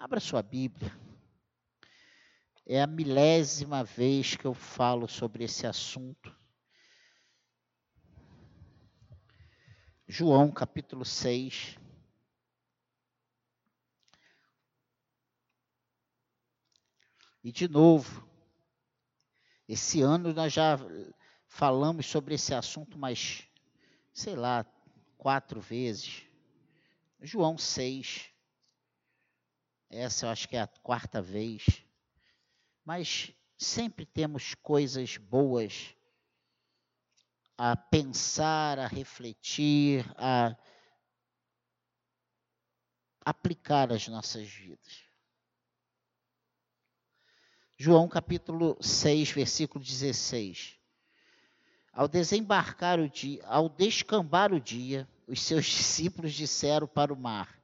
Abra sua Bíblia. É a milésima vez que eu falo sobre esse assunto. João capítulo 6. E de novo, esse ano nós já falamos sobre esse assunto, mas sei lá, quatro vezes. João 6. Essa eu acho que é a quarta vez. Mas sempre temos coisas boas a pensar, a refletir, a aplicar às nossas vidas. João capítulo 6, versículo 16. Ao desembarcar o dia, ao descambar o dia, os seus discípulos disseram para o mar: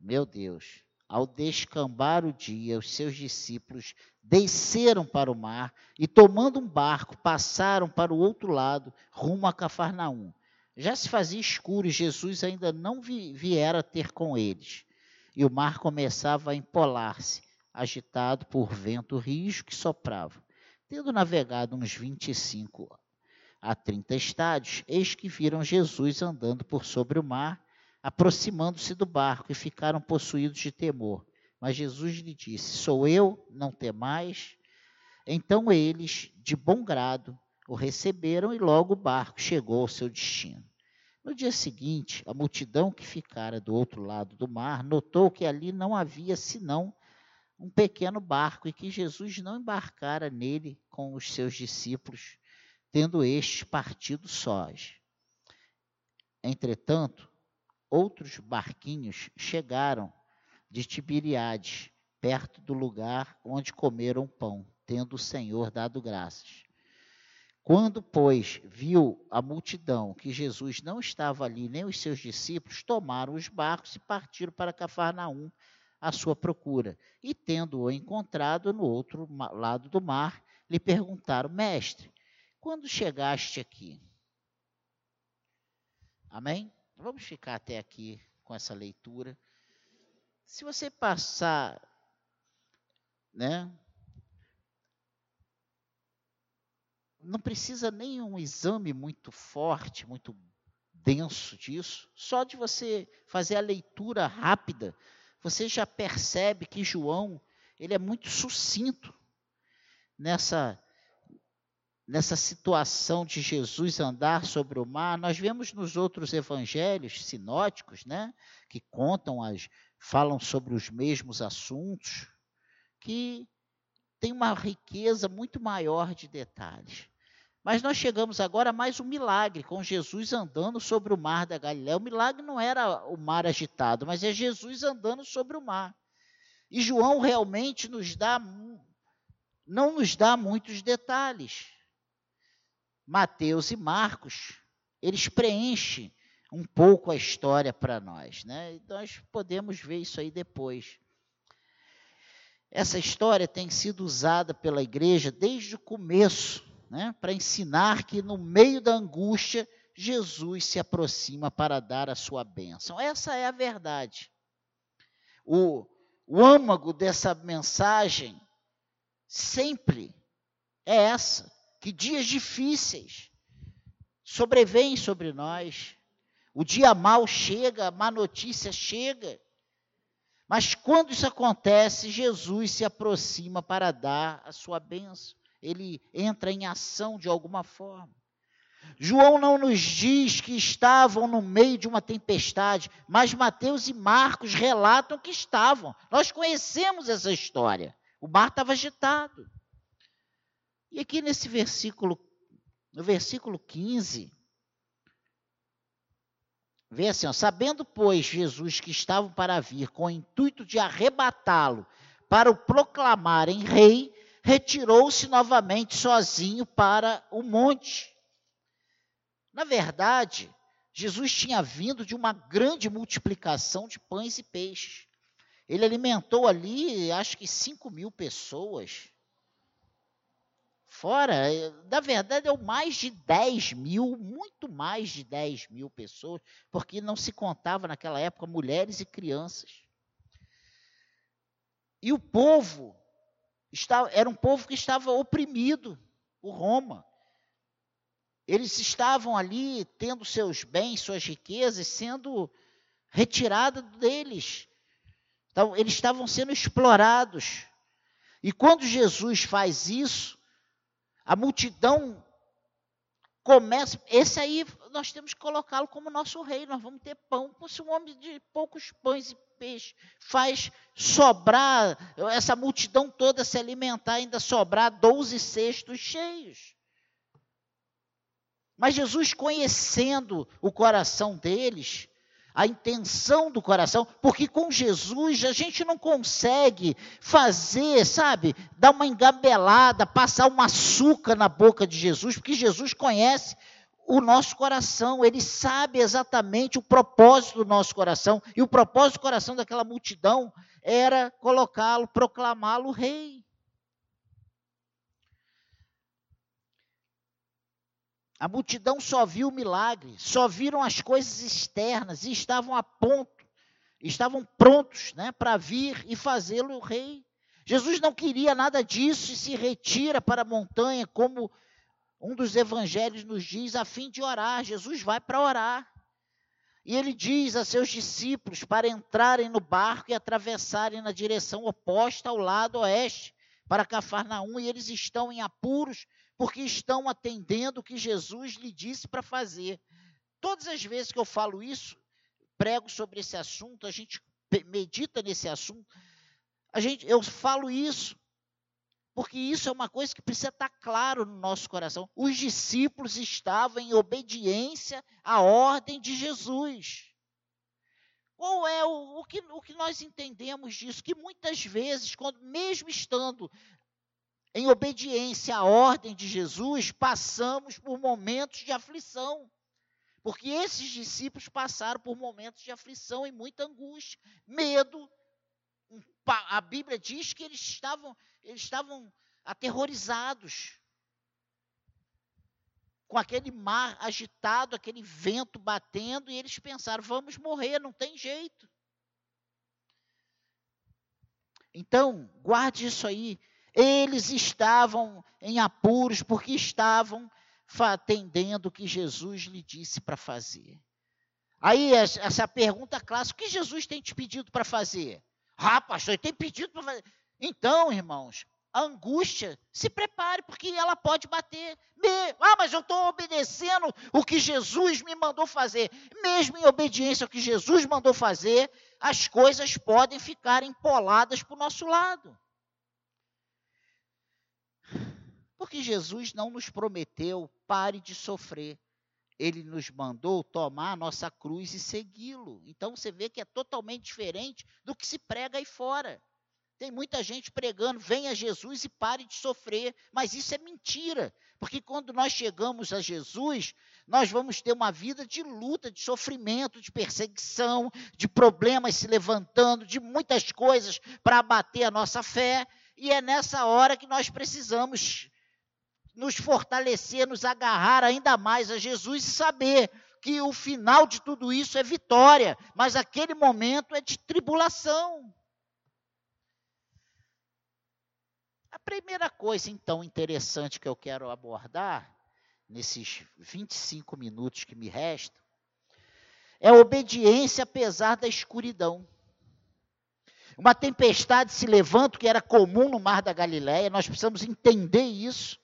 Meu Deus, ao descambar o dia, os seus discípulos desceram para o mar e, tomando um barco, passaram para o outro lado, rumo a Cafarnaum. Já se fazia escuro e Jesus ainda não vi, viera ter com eles. E o mar começava a empolar-se, agitado por vento rijo que soprava. Tendo navegado uns 25 a 30 estádios, eis que viram Jesus andando por sobre o mar aproximando-se do barco e ficaram possuídos de temor. Mas Jesus lhe disse: Sou eu, não temais. Então eles, de bom grado, o receberam e logo o barco chegou ao seu destino. No dia seguinte, a multidão que ficara do outro lado do mar notou que ali não havia senão um pequeno barco e que Jesus não embarcara nele com os seus discípulos, tendo estes partido sós. Entretanto, outros barquinhos chegaram de Tiberiades, perto do lugar onde comeram pão, tendo o Senhor dado graças. Quando, pois, viu a multidão que Jesus não estava ali, nem os seus discípulos, tomaram os barcos e partiram para Cafarnaum à sua procura. E, tendo-o encontrado no outro lado do mar, lhe perguntaram: Mestre, quando chegaste aqui? Amém? Vamos ficar até aqui com essa leitura. Se você passar, né? Não precisa nem um exame muito forte, muito denso disso. Só de você fazer a leitura rápida, você já percebe que João, ele é muito sucinto nessa nessa situação de Jesus andar sobre o mar, nós vemos nos outros evangelhos sinóticos, né, que contam as falam sobre os mesmos assuntos, que tem uma riqueza muito maior de detalhes. Mas nós chegamos agora a mais um milagre, com Jesus andando sobre o mar da Galiléia. O milagre não era o mar agitado, mas é Jesus andando sobre o mar. E João realmente nos dá não nos dá muitos detalhes. Mateus e Marcos, eles preenchem um pouco a história para nós, né? E nós podemos ver isso aí depois. Essa história tem sido usada pela igreja desde o começo, né, para ensinar que no meio da angústia Jesus se aproxima para dar a sua bênção. Essa é a verdade. O, o âmago dessa mensagem sempre é essa que dias difíceis sobrevêm sobre nós. O dia mal chega, a má notícia chega. Mas quando isso acontece, Jesus se aproxima para dar a sua bênção. Ele entra em ação de alguma forma. João não nos diz que estavam no meio de uma tempestade, mas Mateus e Marcos relatam que estavam. Nós conhecemos essa história. O mar estava agitado. E aqui nesse versículo, no versículo 15, vê assim, ó, sabendo, pois, Jesus que estavam para vir com o intuito de arrebatá-lo para o proclamarem rei, retirou-se novamente sozinho para o monte. Na verdade, Jesus tinha vindo de uma grande multiplicação de pães e peixes. Ele alimentou ali, acho que 5 mil pessoas fora, na verdade, é mais de 10 mil, muito mais de 10 mil pessoas, porque não se contava naquela época mulheres e crianças. E o povo estava, era um povo que estava oprimido por Roma. Eles estavam ali tendo seus bens, suas riquezas sendo retiradas deles. Então, eles estavam sendo explorados. E quando Jesus faz isso, a multidão começa. Esse aí nós temos que colocá-lo como nosso rei. Nós vamos ter pão. Se um homem de poucos pães e peixe faz sobrar, essa multidão toda se alimentar, ainda sobrar 12 cestos cheios. Mas Jesus, conhecendo o coração deles, a intenção do coração, porque com Jesus a gente não consegue fazer, sabe, dar uma engabelada, passar um açúcar na boca de Jesus, porque Jesus conhece o nosso coração, ele sabe exatamente o propósito do nosso coração, e o propósito do coração daquela multidão era colocá-lo, proclamá-lo rei. A multidão só viu o milagre, só viram as coisas externas e estavam a ponto, estavam prontos né, para vir e fazê-lo rei. Jesus não queria nada disso e se retira para a montanha, como um dos evangelhos nos diz, a fim de orar. Jesus vai para orar. E ele diz a seus discípulos para entrarem no barco e atravessarem na direção oposta ao lado oeste, para Cafarnaum, e eles estão em apuros porque estão atendendo o que Jesus lhe disse para fazer. Todas as vezes que eu falo isso, prego sobre esse assunto, a gente medita nesse assunto, a gente, eu falo isso porque isso é uma coisa que precisa estar claro no nosso coração. Os discípulos estavam em obediência à ordem de Jesus. Qual é o, o, que, o que nós entendemos disso? Que muitas vezes, quando mesmo estando em obediência à ordem de Jesus, passamos por momentos de aflição. Porque esses discípulos passaram por momentos de aflição e muita angústia, medo. A Bíblia diz que eles estavam, eles estavam aterrorizados com aquele mar agitado, aquele vento batendo, e eles pensaram: vamos morrer, não tem jeito. Então, guarde isso aí. Eles estavam em apuros porque estavam atendendo o que Jesus lhe disse para fazer. Aí essa pergunta clássica, o que Jesus tem te pedido para fazer? Ah, pastor, ele tem pedido para fazer. Então, irmãos, a angústia, se prepare, porque ela pode bater. Ah, mas eu estou obedecendo o que Jesus me mandou fazer. Mesmo em obediência ao que Jesus mandou fazer, as coisas podem ficar empoladas para o nosso lado. Porque Jesus não nos prometeu, pare de sofrer. Ele nos mandou tomar a nossa cruz e segui-lo. Então você vê que é totalmente diferente do que se prega aí fora. Tem muita gente pregando, venha Jesus e pare de sofrer. Mas isso é mentira. Porque quando nós chegamos a Jesus, nós vamos ter uma vida de luta, de sofrimento, de perseguição, de problemas se levantando, de muitas coisas para abater a nossa fé. E é nessa hora que nós precisamos nos fortalecer, nos agarrar ainda mais a Jesus e saber que o final de tudo isso é vitória, mas aquele momento é de tribulação. A primeira coisa, então, interessante que eu quero abordar, nesses 25 minutos que me restam, é a obediência apesar da escuridão. Uma tempestade se levanta, que era comum no Mar da Galileia, nós precisamos entender isso.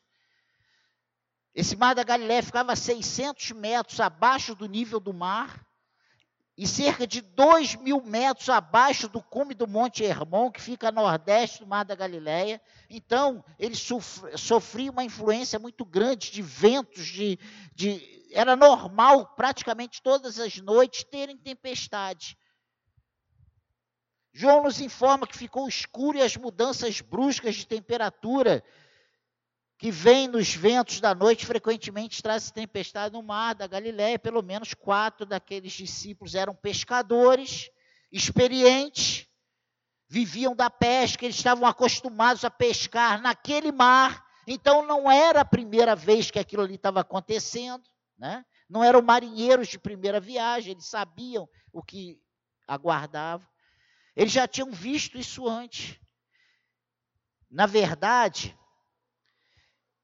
Esse mar da Galiléia ficava a 600 metros abaixo do nível do mar e cerca de 2 mil metros abaixo do cume do Monte Hermon, que fica a nordeste do mar da Galiléia. Então, ele sofria uma influência muito grande de ventos, de, de, era normal praticamente todas as noites terem tempestade. João nos informa que ficou escuro e as mudanças bruscas de temperatura que vem nos ventos da noite, frequentemente traz tempestade no mar da Galiléia. Pelo menos quatro daqueles discípulos eram pescadores, experientes, viviam da pesca, eles estavam acostumados a pescar naquele mar. Então não era a primeira vez que aquilo ali estava acontecendo, né? Não eram marinheiros de primeira viagem, eles sabiam o que aguardavam. Eles já tinham visto isso antes. Na verdade,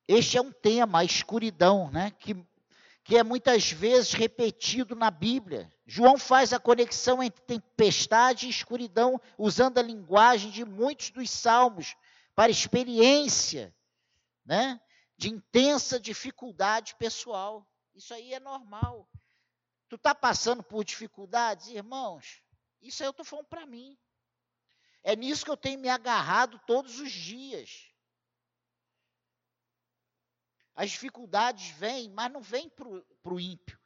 este é um tema, a escuridão, né? que, que é muitas vezes repetido na Bíblia. João faz a conexão entre tempestade e escuridão, usando a linguagem de muitos dos salmos para experiência né? de intensa dificuldade pessoal. Isso aí é normal. Tu está passando por dificuldades, irmãos? Isso aí eu estou falando para mim. É nisso que eu tenho me agarrado todos os dias. As dificuldades vêm, mas não vêm para o ímpio.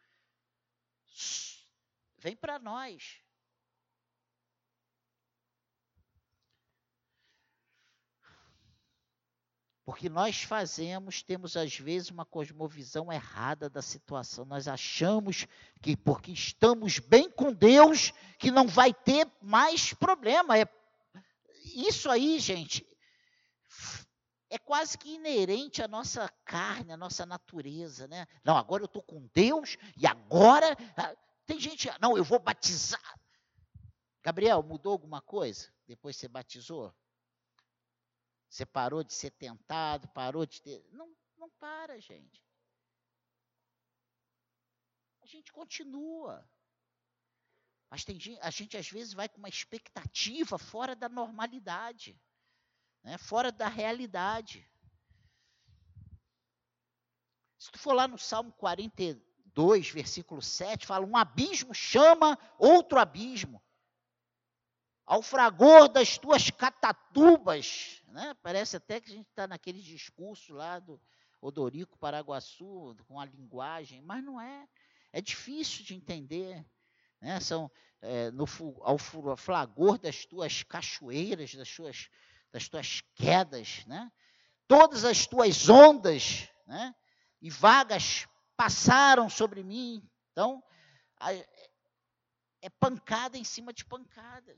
Vem para nós. Porque nós fazemos, temos às vezes uma cosmovisão errada da situação. Nós achamos que porque estamos bem com Deus, que não vai ter mais problema. É, isso aí, gente, é quase que inerente à nossa carne, à nossa natureza, né? Não, agora eu estou com Deus e agora ah, tem gente, não, eu vou batizar. Gabriel, mudou alguma coisa depois você batizou? Você parou de ser tentado, parou de ter. Não, não para, gente. A gente continua. Mas tem gente, a gente às vezes vai com uma expectativa fora da normalidade, né? fora da realidade. Se tu for lá no Salmo 42, versículo 7, fala: um abismo chama outro abismo ao fragor das tuas catatubas. Né? Parece até que a gente está naquele discurso lá do Odorico Paraguaçu, com a linguagem, mas não é. É difícil de entender. Né? São é, no, ao flagor das tuas cachoeiras, das tuas, das tuas quedas, né? todas as tuas ondas né? e vagas passaram sobre mim. Então, é pancada em cima de pancada.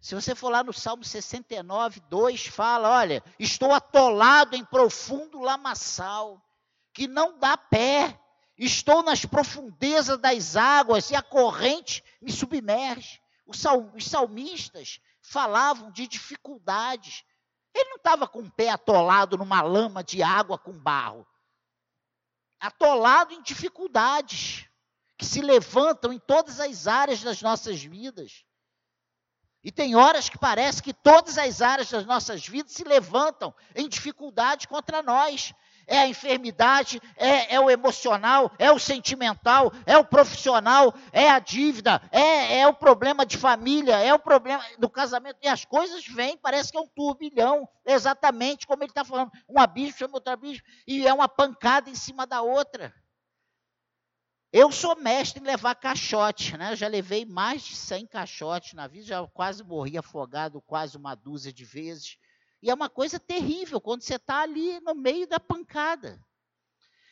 Se você for lá no Salmo 69, 2, fala: Olha, estou atolado em profundo lamaçal, que não dá pé, estou nas profundezas das águas e a corrente me submerge. Os salmistas falavam de dificuldades. Ele não estava com o pé atolado numa lama de água com barro. Atolado em dificuldades que se levantam em todas as áreas das nossas vidas. E tem horas que parece que todas as áreas das nossas vidas se levantam em dificuldade contra nós. É a enfermidade, é, é, o emocional, é o sentimental, é o profissional, é a dívida, é, é o problema de família, é o problema do casamento. E as coisas vêm, parece que é um turbilhão, exatamente como ele está falando. Um abismo chama outro abismo, e é uma pancada em cima da outra. Eu sou mestre em levar caixote, né? Eu já levei mais de 100 caixotes na vida, já quase morri afogado quase uma dúzia de vezes. E é uma coisa terrível quando você está ali no meio da pancada.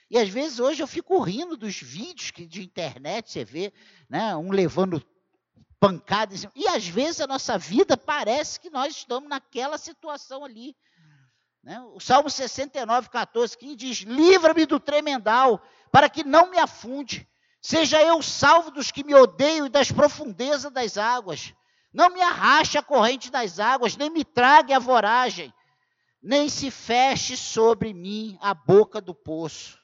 E às vezes hoje eu fico rindo dos vídeos que de internet você vê, né? Um levando pancada. E às vezes a nossa vida parece que nós estamos naquela situação ali. Né? O Salmo 69, 14, 15 diz: Livra-me do tremendal, para que não me afunde. Seja eu salvo dos que me odeiam e das profundezas das águas. Não me arraste a corrente das águas, nem me trague a voragem, nem se feche sobre mim a boca do poço.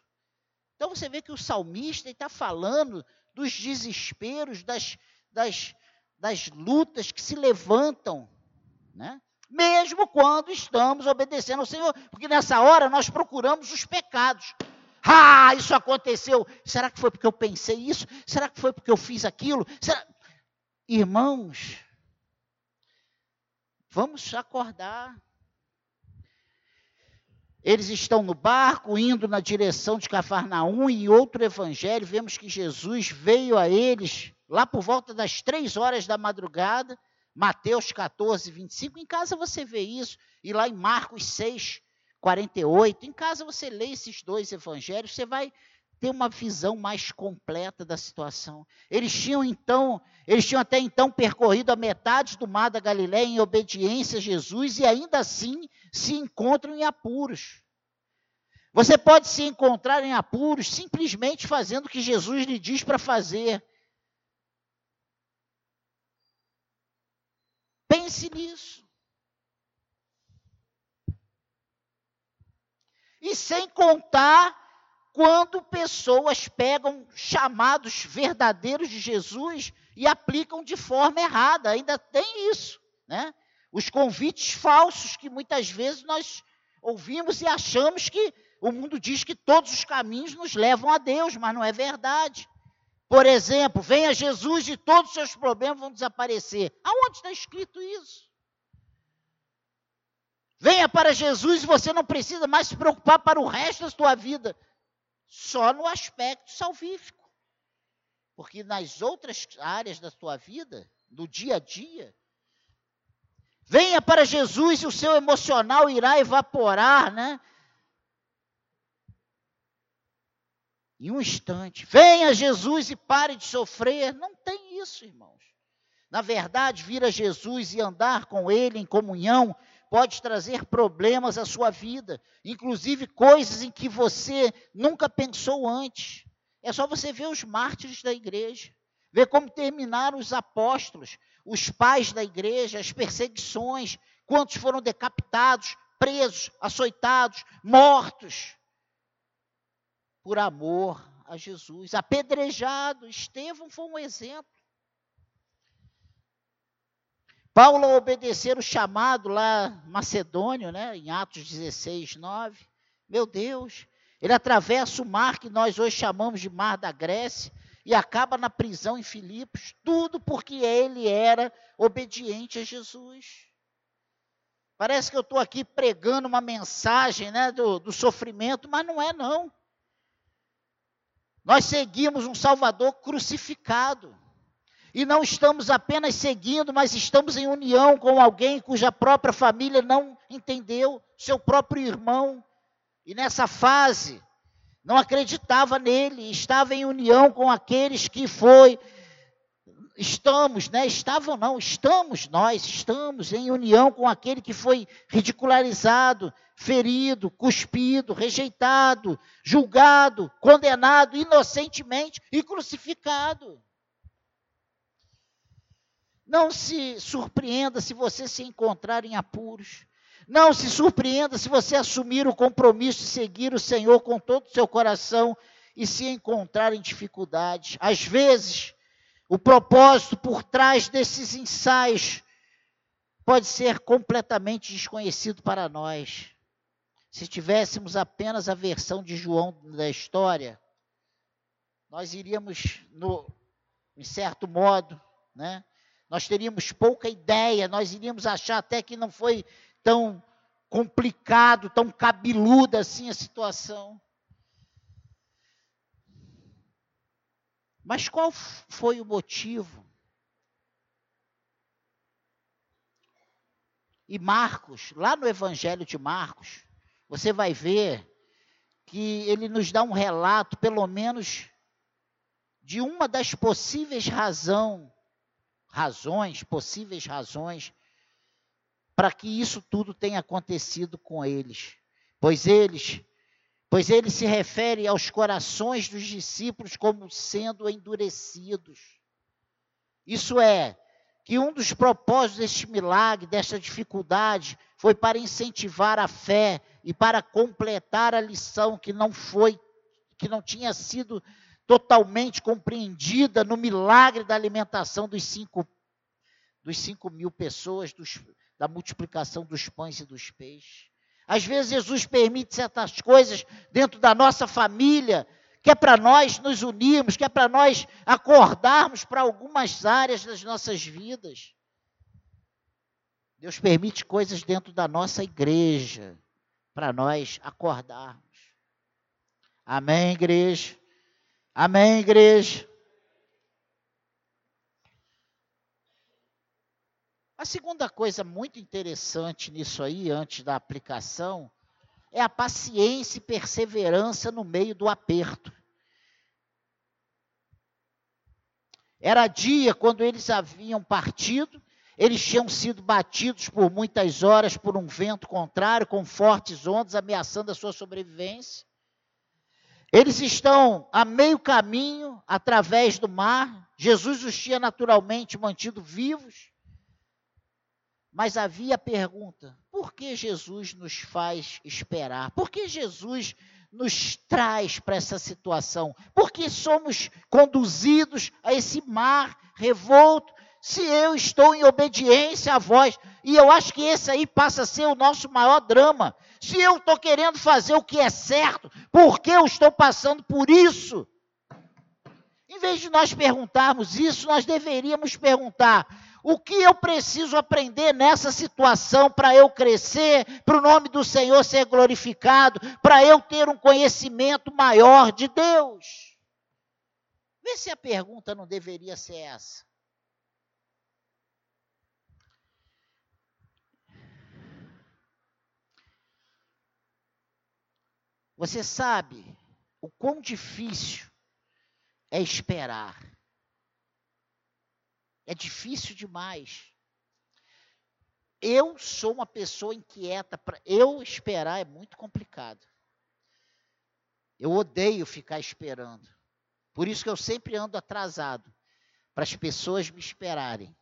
Então você vê que o salmista está falando dos desesperos, das, das, das lutas que se levantam, né? mesmo quando estamos obedecendo ao Senhor, porque nessa hora nós procuramos os pecados. Ah, isso aconteceu. Será que foi porque eu pensei isso? Será que foi porque eu fiz aquilo? Será... Irmãos, vamos acordar. Eles estão no barco, indo na direção de Cafarnaum, e em outro evangelho vemos que Jesus veio a eles lá por volta das três horas da madrugada, Mateus 14, 25. Em casa você vê isso, e lá em Marcos 6, 48. Em casa você lê esses dois evangelhos, você vai ter uma visão mais completa da situação. Eles tinham então, eles tinham até então percorrido a metade do mar da Galiléia em obediência a Jesus e ainda assim se encontram em apuros. Você pode se encontrar em apuros simplesmente fazendo o que Jesus lhe diz para fazer. Pense nisso. E sem contar quando pessoas pegam chamados verdadeiros de Jesus e aplicam de forma errada. Ainda tem isso, né? Os convites falsos que muitas vezes nós ouvimos e achamos que o mundo diz que todos os caminhos nos levam a Deus, mas não é verdade. Por exemplo, venha Jesus e todos os seus problemas vão desaparecer. Aonde está escrito isso? Venha para Jesus e você não precisa mais se preocupar para o resto da sua vida. Só no aspecto salvífico. Porque nas outras áreas da sua vida, no dia a dia, venha para Jesus e o seu emocional irá evaporar, né? Em um instante. Venha Jesus e pare de sofrer. Não tem isso, irmãos. Na verdade, vir a Jesus e andar com Ele em comunhão pode trazer problemas à sua vida, inclusive coisas em que você nunca pensou antes. É só você ver os mártires da igreja, ver como terminaram os apóstolos, os pais da igreja, as perseguições, quantos foram decapitados, presos, açoitados, mortos por amor a Jesus, apedrejado. Estevão foi um exemplo. Paulo, ao obedecer o chamado lá macedônio, né, em Atos 16, 9, meu Deus, ele atravessa o mar que nós hoje chamamos de Mar da Grécia e acaba na prisão em Filipos, tudo porque ele era obediente a Jesus. Parece que eu estou aqui pregando uma mensagem né, do, do sofrimento, mas não é não. Nós seguimos um Salvador crucificado. E não estamos apenas seguindo, mas estamos em união com alguém cuja própria família não entendeu, seu próprio irmão. E nessa fase, não acreditava nele, estava em união com aqueles que foi estamos, né? Estavam não, estamos nós, estamos em união com aquele que foi ridicularizado, ferido, cuspido, rejeitado, julgado, condenado inocentemente e crucificado. Não se surpreenda se você se encontrar em apuros. Não se surpreenda se você assumir o compromisso de seguir o Senhor com todo o seu coração e se encontrar em dificuldades. Às vezes, o propósito por trás desses ensaios pode ser completamente desconhecido para nós. Se tivéssemos apenas a versão de João da história, nós iríamos, no, em certo modo, né, nós teríamos pouca ideia, nós iríamos achar até que não foi tão complicado, tão cabeluda assim a situação. Mas qual foi o motivo? E Marcos, lá no Evangelho de Marcos, você vai ver que ele nos dá um relato, pelo menos, de uma das possíveis razão razões, possíveis razões, para que isso tudo tenha acontecido com eles. Pois eles, pois ele se refere aos corações dos discípulos como sendo endurecidos. Isso é, que um dos propósitos deste milagre, desta dificuldade, foi para incentivar a fé e para completar a lição que não foi, que não tinha sido totalmente compreendida no milagre da alimentação dos cinco, dos cinco mil pessoas, dos, da multiplicação dos pães e dos peixes. Às vezes Jesus permite certas coisas dentro da nossa família, que é para nós nos unirmos, que é para nós acordarmos para algumas áreas das nossas vidas. Deus permite coisas dentro da nossa igreja, para nós acordarmos. Amém, igreja? Amém, igreja? A segunda coisa muito interessante nisso aí, antes da aplicação, é a paciência e perseverança no meio do aperto. Era dia quando eles haviam partido, eles tinham sido batidos por muitas horas por um vento contrário, com fortes ondas ameaçando a sua sobrevivência. Eles estão a meio caminho através do mar. Jesus os tinha naturalmente mantido vivos. Mas havia a pergunta: por que Jesus nos faz esperar? Por que Jesus nos traz para essa situação? Por que somos conduzidos a esse mar revolto se eu estou em obediência à voz? E eu acho que esse aí passa a ser o nosso maior drama. Se eu estou querendo fazer o que é certo, por que eu estou passando por isso? Em vez de nós perguntarmos isso, nós deveríamos perguntar: o que eu preciso aprender nessa situação para eu crescer, para o nome do Senhor ser glorificado, para eu ter um conhecimento maior de Deus? Vê se a pergunta não deveria ser essa. Você sabe o quão difícil é esperar. É difícil demais. Eu sou uma pessoa inquieta. Pra, eu esperar é muito complicado. Eu odeio ficar esperando. Por isso que eu sempre ando atrasado. Para as pessoas me esperarem.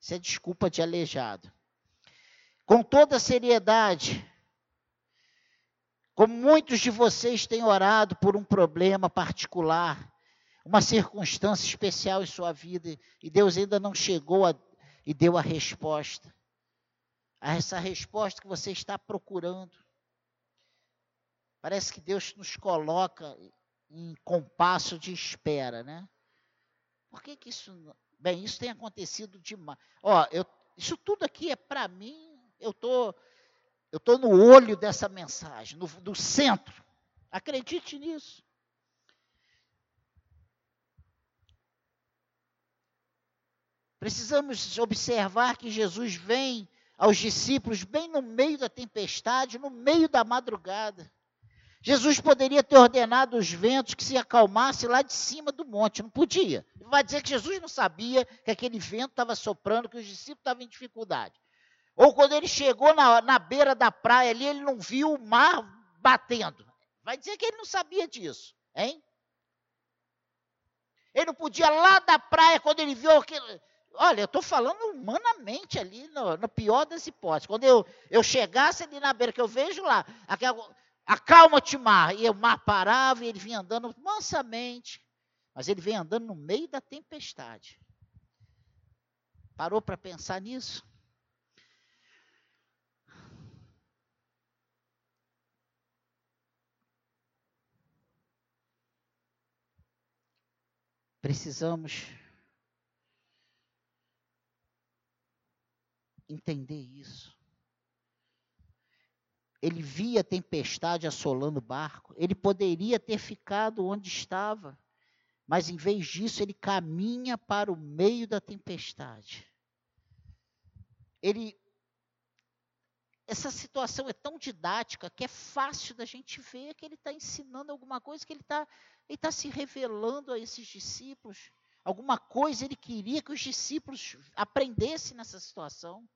Isso é desculpa de aleijado. Com toda seriedade, como muitos de vocês têm orado por um problema particular, uma circunstância especial em sua vida, e Deus ainda não chegou a, e deu a resposta. A essa resposta que você está procurando. Parece que Deus nos coloca em compasso de espera, né? Por que, que isso. Bem, isso tem acontecido demais. Ó, eu, isso tudo aqui é para mim, eu estou. Eu estou no olho dessa mensagem, no, no centro. Acredite nisso. Precisamos observar que Jesus vem aos discípulos bem no meio da tempestade, no meio da madrugada. Jesus poderia ter ordenado os ventos que se acalmassem lá de cima do monte, não podia. Vai dizer que Jesus não sabia que aquele vento estava soprando, que os discípulos estavam em dificuldade. Ou quando ele chegou na, na beira da praia ali, ele não viu o mar batendo. Vai dizer que ele não sabia disso, hein? Ele não podia lá da praia, quando ele viu aquilo. Olha, eu estou falando humanamente ali, no, no, pior das hipóteses. Quando eu, eu chegasse ali na beira, que eu vejo lá, acalma-te mar, e o mar parava e ele vinha andando mansamente. Mas ele vem andando no meio da tempestade. Parou para pensar nisso? Precisamos entender isso. Ele via a tempestade assolando o barco. Ele poderia ter ficado onde estava, mas em vez disso, ele caminha para o meio da tempestade. Ele essa situação é tão didática que é fácil da gente ver que ele está ensinando alguma coisa, que ele está ele está se revelando a esses discípulos. Alguma coisa ele queria que os discípulos aprendessem nessa situação.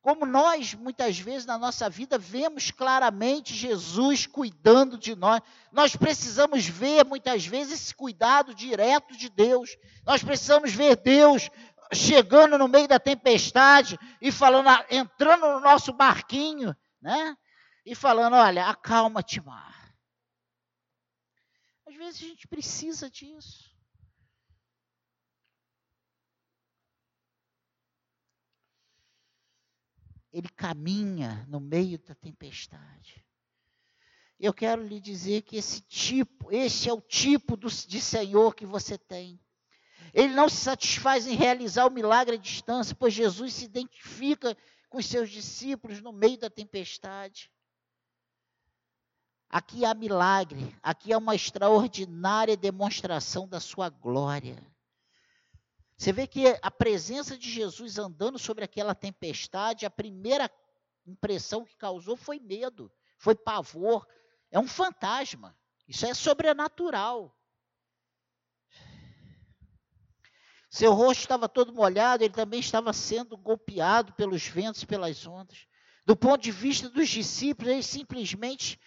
Como nós, muitas vezes na nossa vida, vemos claramente Jesus cuidando de nós, nós precisamos ver muitas vezes esse cuidado direto de Deus. Nós precisamos ver Deus chegando no meio da tempestade e falando, entrando no nosso barquinho, né? E falando: olha, acalma-te, mar. Às vezes a gente precisa disso. Ele caminha no meio da tempestade. Eu quero lhe dizer que esse tipo, esse é o tipo do, de Senhor que você tem. Ele não se satisfaz em realizar o milagre à distância, pois Jesus se identifica com os seus discípulos no meio da tempestade. Aqui há milagre, aqui há uma extraordinária demonstração da sua glória. Você vê que a presença de Jesus andando sobre aquela tempestade, a primeira impressão que causou foi medo, foi pavor. É um fantasma. Isso é sobrenatural. Seu rosto estava todo molhado, ele também estava sendo golpeado pelos ventos e pelas ondas. Do ponto de vista dos discípulos, eles simplesmente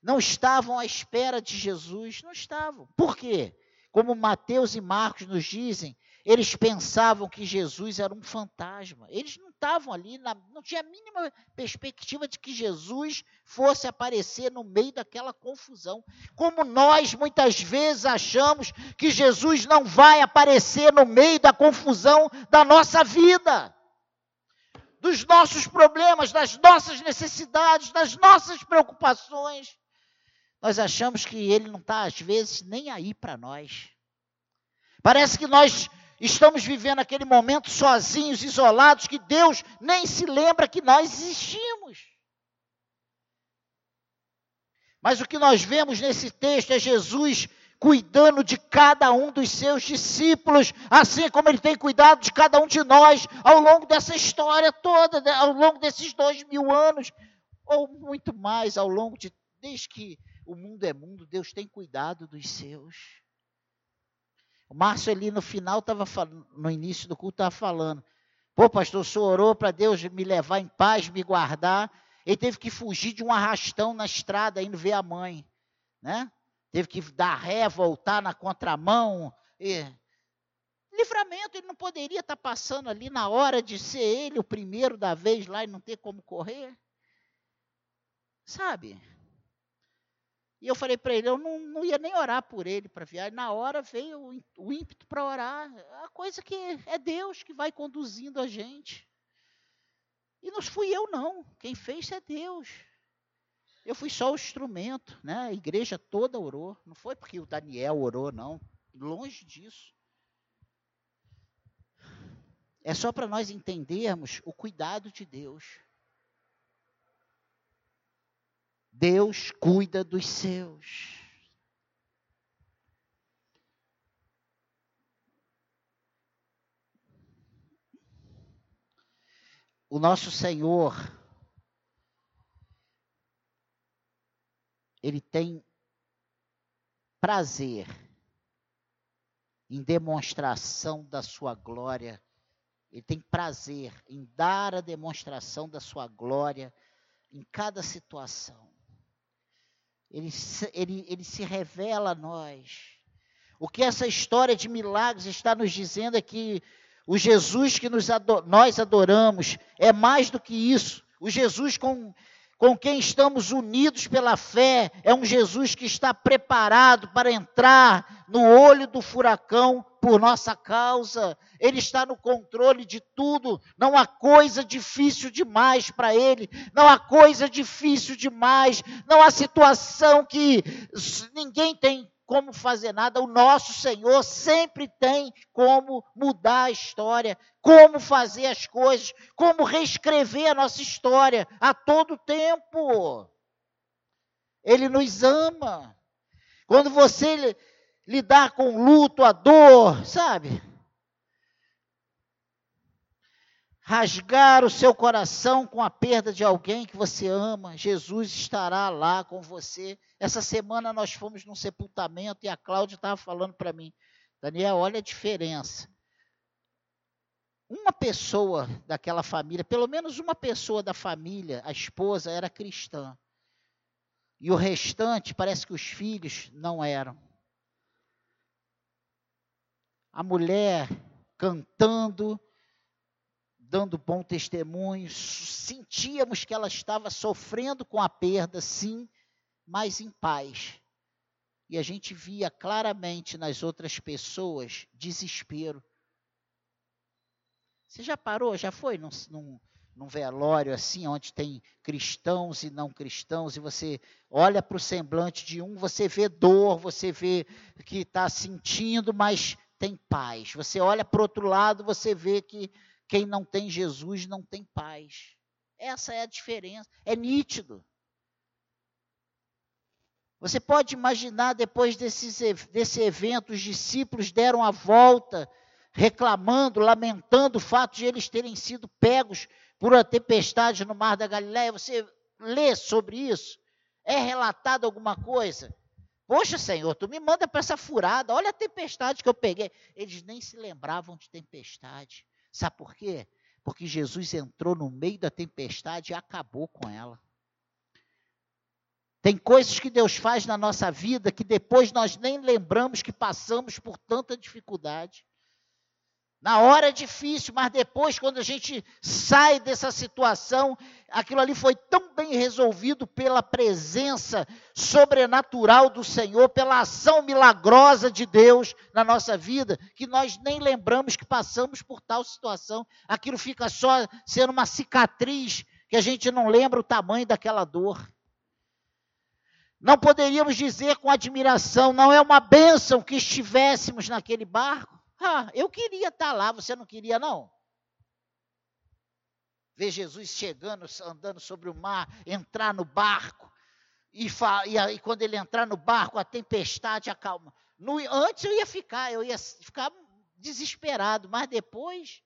não estavam à espera de Jesus, não estavam. Por quê? Como Mateus e Marcos nos dizem, eles pensavam que Jesus era um fantasma. Eles não estavam ali, na, não tinha a mínima perspectiva de que Jesus fosse aparecer no meio daquela confusão. Como nós muitas vezes achamos que Jesus não vai aparecer no meio da confusão da nossa vida, dos nossos problemas, das nossas necessidades, das nossas preocupações. Nós achamos que ele não está, às vezes, nem aí para nós. Parece que nós estamos vivendo aquele momento sozinhos, isolados, que Deus nem se lembra que nós existimos. Mas o que nós vemos nesse texto é Jesus cuidando de cada um dos seus discípulos, assim como ele tem cuidado de cada um de nós ao longo dessa história toda, né, ao longo desses dois mil anos, ou muito mais, ao longo de, desde que o mundo é mundo, Deus tem cuidado dos seus. O Márcio ali no final estava no início do culto estava falando. Pô, pastor, o senhor orou para Deus me levar em paz, me guardar. Ele teve que fugir de um arrastão na estrada indo ver a mãe, né? Teve que dar ré, voltar na contramão. E... Livramento, ele não poderia estar tá passando ali na hora de ser ele o primeiro da vez lá e não ter como correr. Sabe? E eu falei para ele, eu não, não, ia nem orar por ele para viagem. Na hora veio o, ímpeto para orar. A coisa que é Deus que vai conduzindo a gente. E não fui eu não. Quem fez é Deus. Eu fui só o instrumento, né? A igreja toda orou. Não foi porque o Daniel orou, não. Longe disso. É só para nós entendermos o cuidado de Deus. Deus cuida dos seus. O nosso Senhor, Ele tem prazer em demonstração da sua glória. Ele tem prazer em dar a demonstração da sua glória em cada situação ele, ele, ele se revela a nós. O que essa história de milagres está nos dizendo é que o Jesus que ador, nós adoramos é mais do que isso. O Jesus com, com quem estamos unidos pela fé é um Jesus que está preparado para entrar no olho do furacão por nossa causa. Ele está no controle de tudo. Não há coisa difícil demais para ele. Não há coisa difícil demais. Não há situação que ninguém tem como fazer nada. O nosso Senhor sempre tem como mudar a história, como fazer as coisas, como reescrever a nossa história a todo tempo. Ele nos ama. Quando você lidar com luto, a dor, sabe? Rasgar o seu coração com a perda de alguém que você ama, Jesus estará lá com você. Essa semana nós fomos num sepultamento e a Cláudia estava falando para mim, Daniel, olha a diferença. Uma pessoa daquela família, pelo menos uma pessoa da família, a esposa, era cristã. E o restante, parece que os filhos não eram. A mulher cantando, dando bom testemunho, sentíamos que ela estava sofrendo com a perda, sim, mas em paz. E a gente via claramente nas outras pessoas desespero. Você já parou, já foi num, num, num velório assim, onde tem cristãos e não cristãos, e você olha para o semblante de um, você vê dor, você vê que está sentindo, mas tem paz. Você olha para o outro lado, você vê que quem não tem Jesus não tem paz. Essa é a diferença. É nítido. Você pode imaginar, depois desses, desse evento, os discípulos deram a volta, reclamando, lamentando o fato de eles terem sido pegos por uma tempestade no mar da Galiléia. Você lê sobre isso? É relatado alguma coisa? Poxa, Senhor, tu me manda para essa furada, olha a tempestade que eu peguei. Eles nem se lembravam de tempestade. Sabe por quê? Porque Jesus entrou no meio da tempestade e acabou com ela. Tem coisas que Deus faz na nossa vida que depois nós nem lembramos que passamos por tanta dificuldade. Na hora é difícil, mas depois, quando a gente sai dessa situação, aquilo ali foi tão bem resolvido pela presença sobrenatural do Senhor, pela ação milagrosa de Deus na nossa vida, que nós nem lembramos que passamos por tal situação. Aquilo fica só sendo uma cicatriz, que a gente não lembra o tamanho daquela dor. Não poderíamos dizer com admiração, não é uma bênção que estivéssemos naquele barco. Ah, eu queria estar lá, você não queria, não? Ver Jesus chegando, andando sobre o mar, entrar no barco, e, e aí, quando ele entrar no barco, a tempestade acalma. No, antes eu ia ficar, eu ia ficar desesperado, mas depois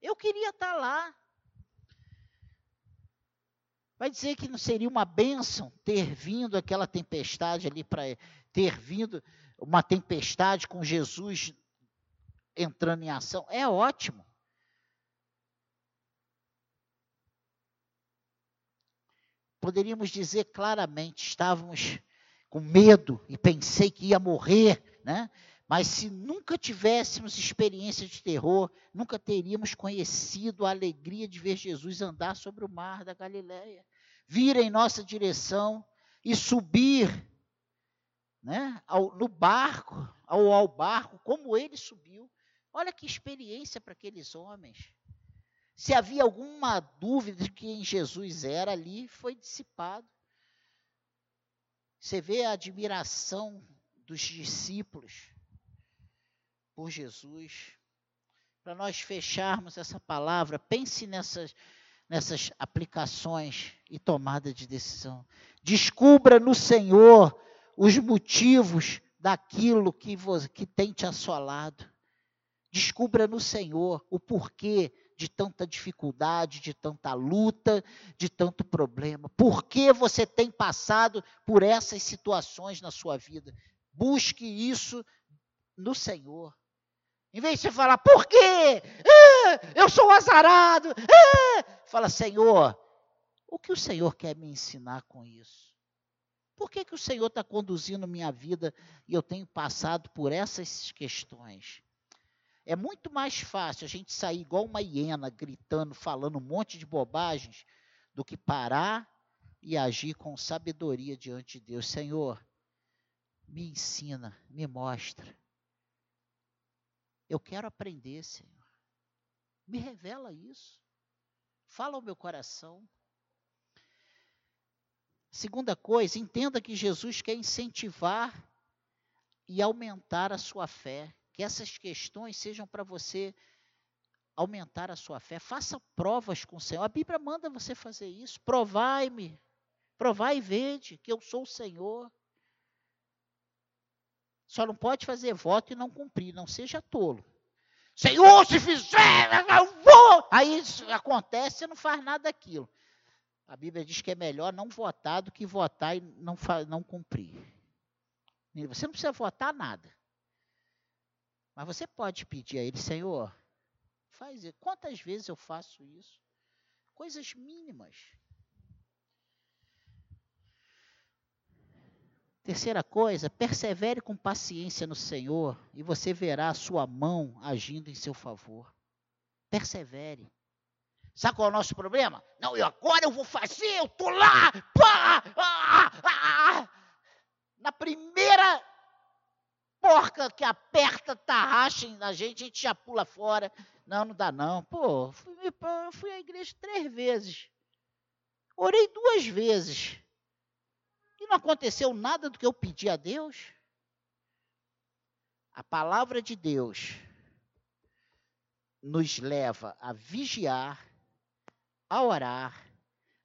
eu queria estar lá. Vai dizer que não seria uma bênção ter vindo aquela tempestade ali para ter vindo uma tempestade com Jesus entrando em ação, é ótimo. Poderíamos dizer claramente, estávamos com medo e pensei que ia morrer, né? Mas se nunca tivéssemos experiência de terror, nunca teríamos conhecido a alegria de ver Jesus andar sobre o mar da Galileia, vir em nossa direção e subir né, ao, no barco, ao, ao barco, como ele subiu. Olha que experiência para aqueles homens. Se havia alguma dúvida de quem Jesus era ali, foi dissipado. Você vê a admiração dos discípulos por Jesus. Para nós fecharmos essa palavra, pense nessas, nessas aplicações e tomada de decisão. Descubra no Senhor os motivos daquilo que, que tem te assolado. Descubra no Senhor o porquê de tanta dificuldade, de tanta luta, de tanto problema. Por que você tem passado por essas situações na sua vida? Busque isso no Senhor. Em vez de você falar, por quê? Ah, eu sou azarado. Ah, fala, Senhor, o que o Senhor quer me ensinar com isso? Por que, que o Senhor está conduzindo minha vida e eu tenho passado por essas questões? É muito mais fácil a gente sair igual uma hiena, gritando, falando um monte de bobagens, do que parar e agir com sabedoria diante de Deus. Senhor, me ensina, me mostra. Eu quero aprender, Senhor. Me revela isso. Fala ao meu coração. Segunda coisa, entenda que Jesus quer incentivar e aumentar a sua fé. Que essas questões sejam para você aumentar a sua fé. Faça provas com o Senhor. A Bíblia manda você fazer isso. Provai-me. Provai e vede que eu sou o Senhor. Só não pode fazer voto e não cumprir. Não seja tolo. Senhor, se fizer, eu vou. Aí acontece, você não faz nada daquilo. A Bíblia diz que é melhor não votar do que votar e não, não cumprir. Você não precisa votar nada. Mas você pode pedir a Ele, Senhor, faz isso. Quantas vezes eu faço isso? Coisas mínimas. Terceira coisa, persevere com paciência no Senhor e você verá a sua mão agindo em seu favor. Persevere. Sabe qual é o nosso problema? Não, eu agora eu vou fazer, eu tô lá, pá, ah, ah, ah. na primeira porca que aperta, tarraxa na gente, a gente já pula fora. Não, não dá não. Pô, fui, fui à igreja três vezes. Orei duas vezes. E não aconteceu nada do que eu pedi a Deus. A palavra de Deus nos leva a vigiar, a orar,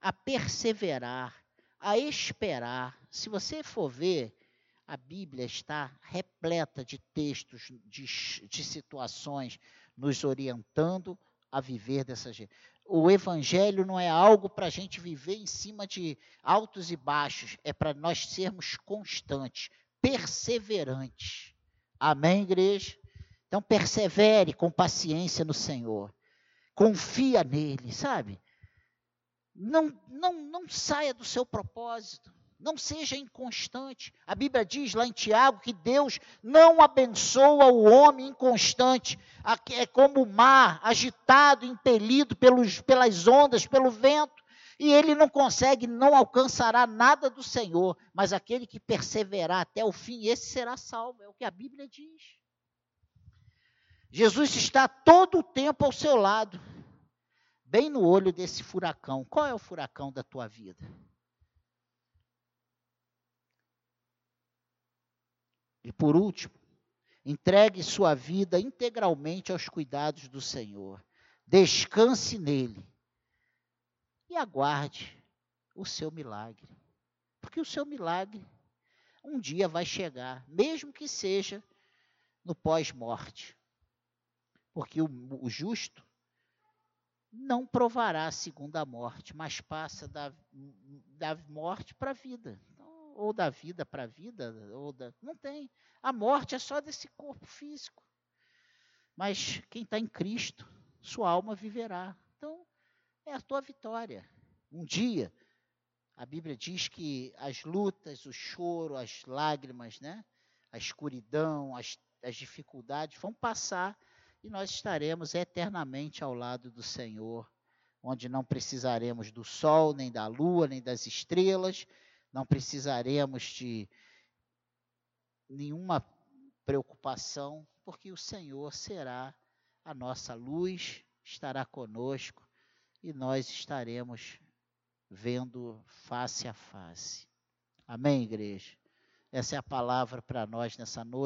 a perseverar, a esperar. Se você for ver, a Bíblia está repleta de textos, de, de situações, nos orientando a viver dessa gente. O Evangelho não é algo para a gente viver em cima de altos e baixos, é para nós sermos constantes, perseverantes. Amém, igreja? Então, persevere com paciência no Senhor. Confia nele, sabe? Não, não, não saia do seu propósito. Não seja inconstante. A Bíblia diz lá em Tiago que Deus não abençoa o homem inconstante. É como o mar agitado, impelido pelos, pelas ondas, pelo vento. E ele não consegue, não alcançará nada do Senhor. Mas aquele que perseverar até o fim, esse será salvo. É o que a Bíblia diz. Jesus está todo o tempo ao seu lado, bem no olho desse furacão. Qual é o furacão da tua vida? E por último, entregue sua vida integralmente aos cuidados do Senhor. Descanse nele e aguarde o seu milagre. Porque o seu milagre um dia vai chegar, mesmo que seja no pós-morte. Porque o, o, justo não provará a segunda morte, mas passa da, da morte para a vida. Ou da vida para a vida, ou da. Não tem. A morte é só desse corpo físico. Mas quem está em Cristo, sua alma viverá. Então, é a tua vitória. Um dia, a Bíblia diz que as lutas, o choro, as lágrimas, né? a escuridão, as, as dificuldades vão passar e nós estaremos eternamente ao lado do Senhor, onde não precisaremos do sol, nem da lua, nem das estrelas, não precisaremos de nenhuma preocupação, porque o Senhor será a nossa luz, estará conosco e nós estaremos vendo face a face. Amém, igreja? Essa é a palavra para nós nessa noite.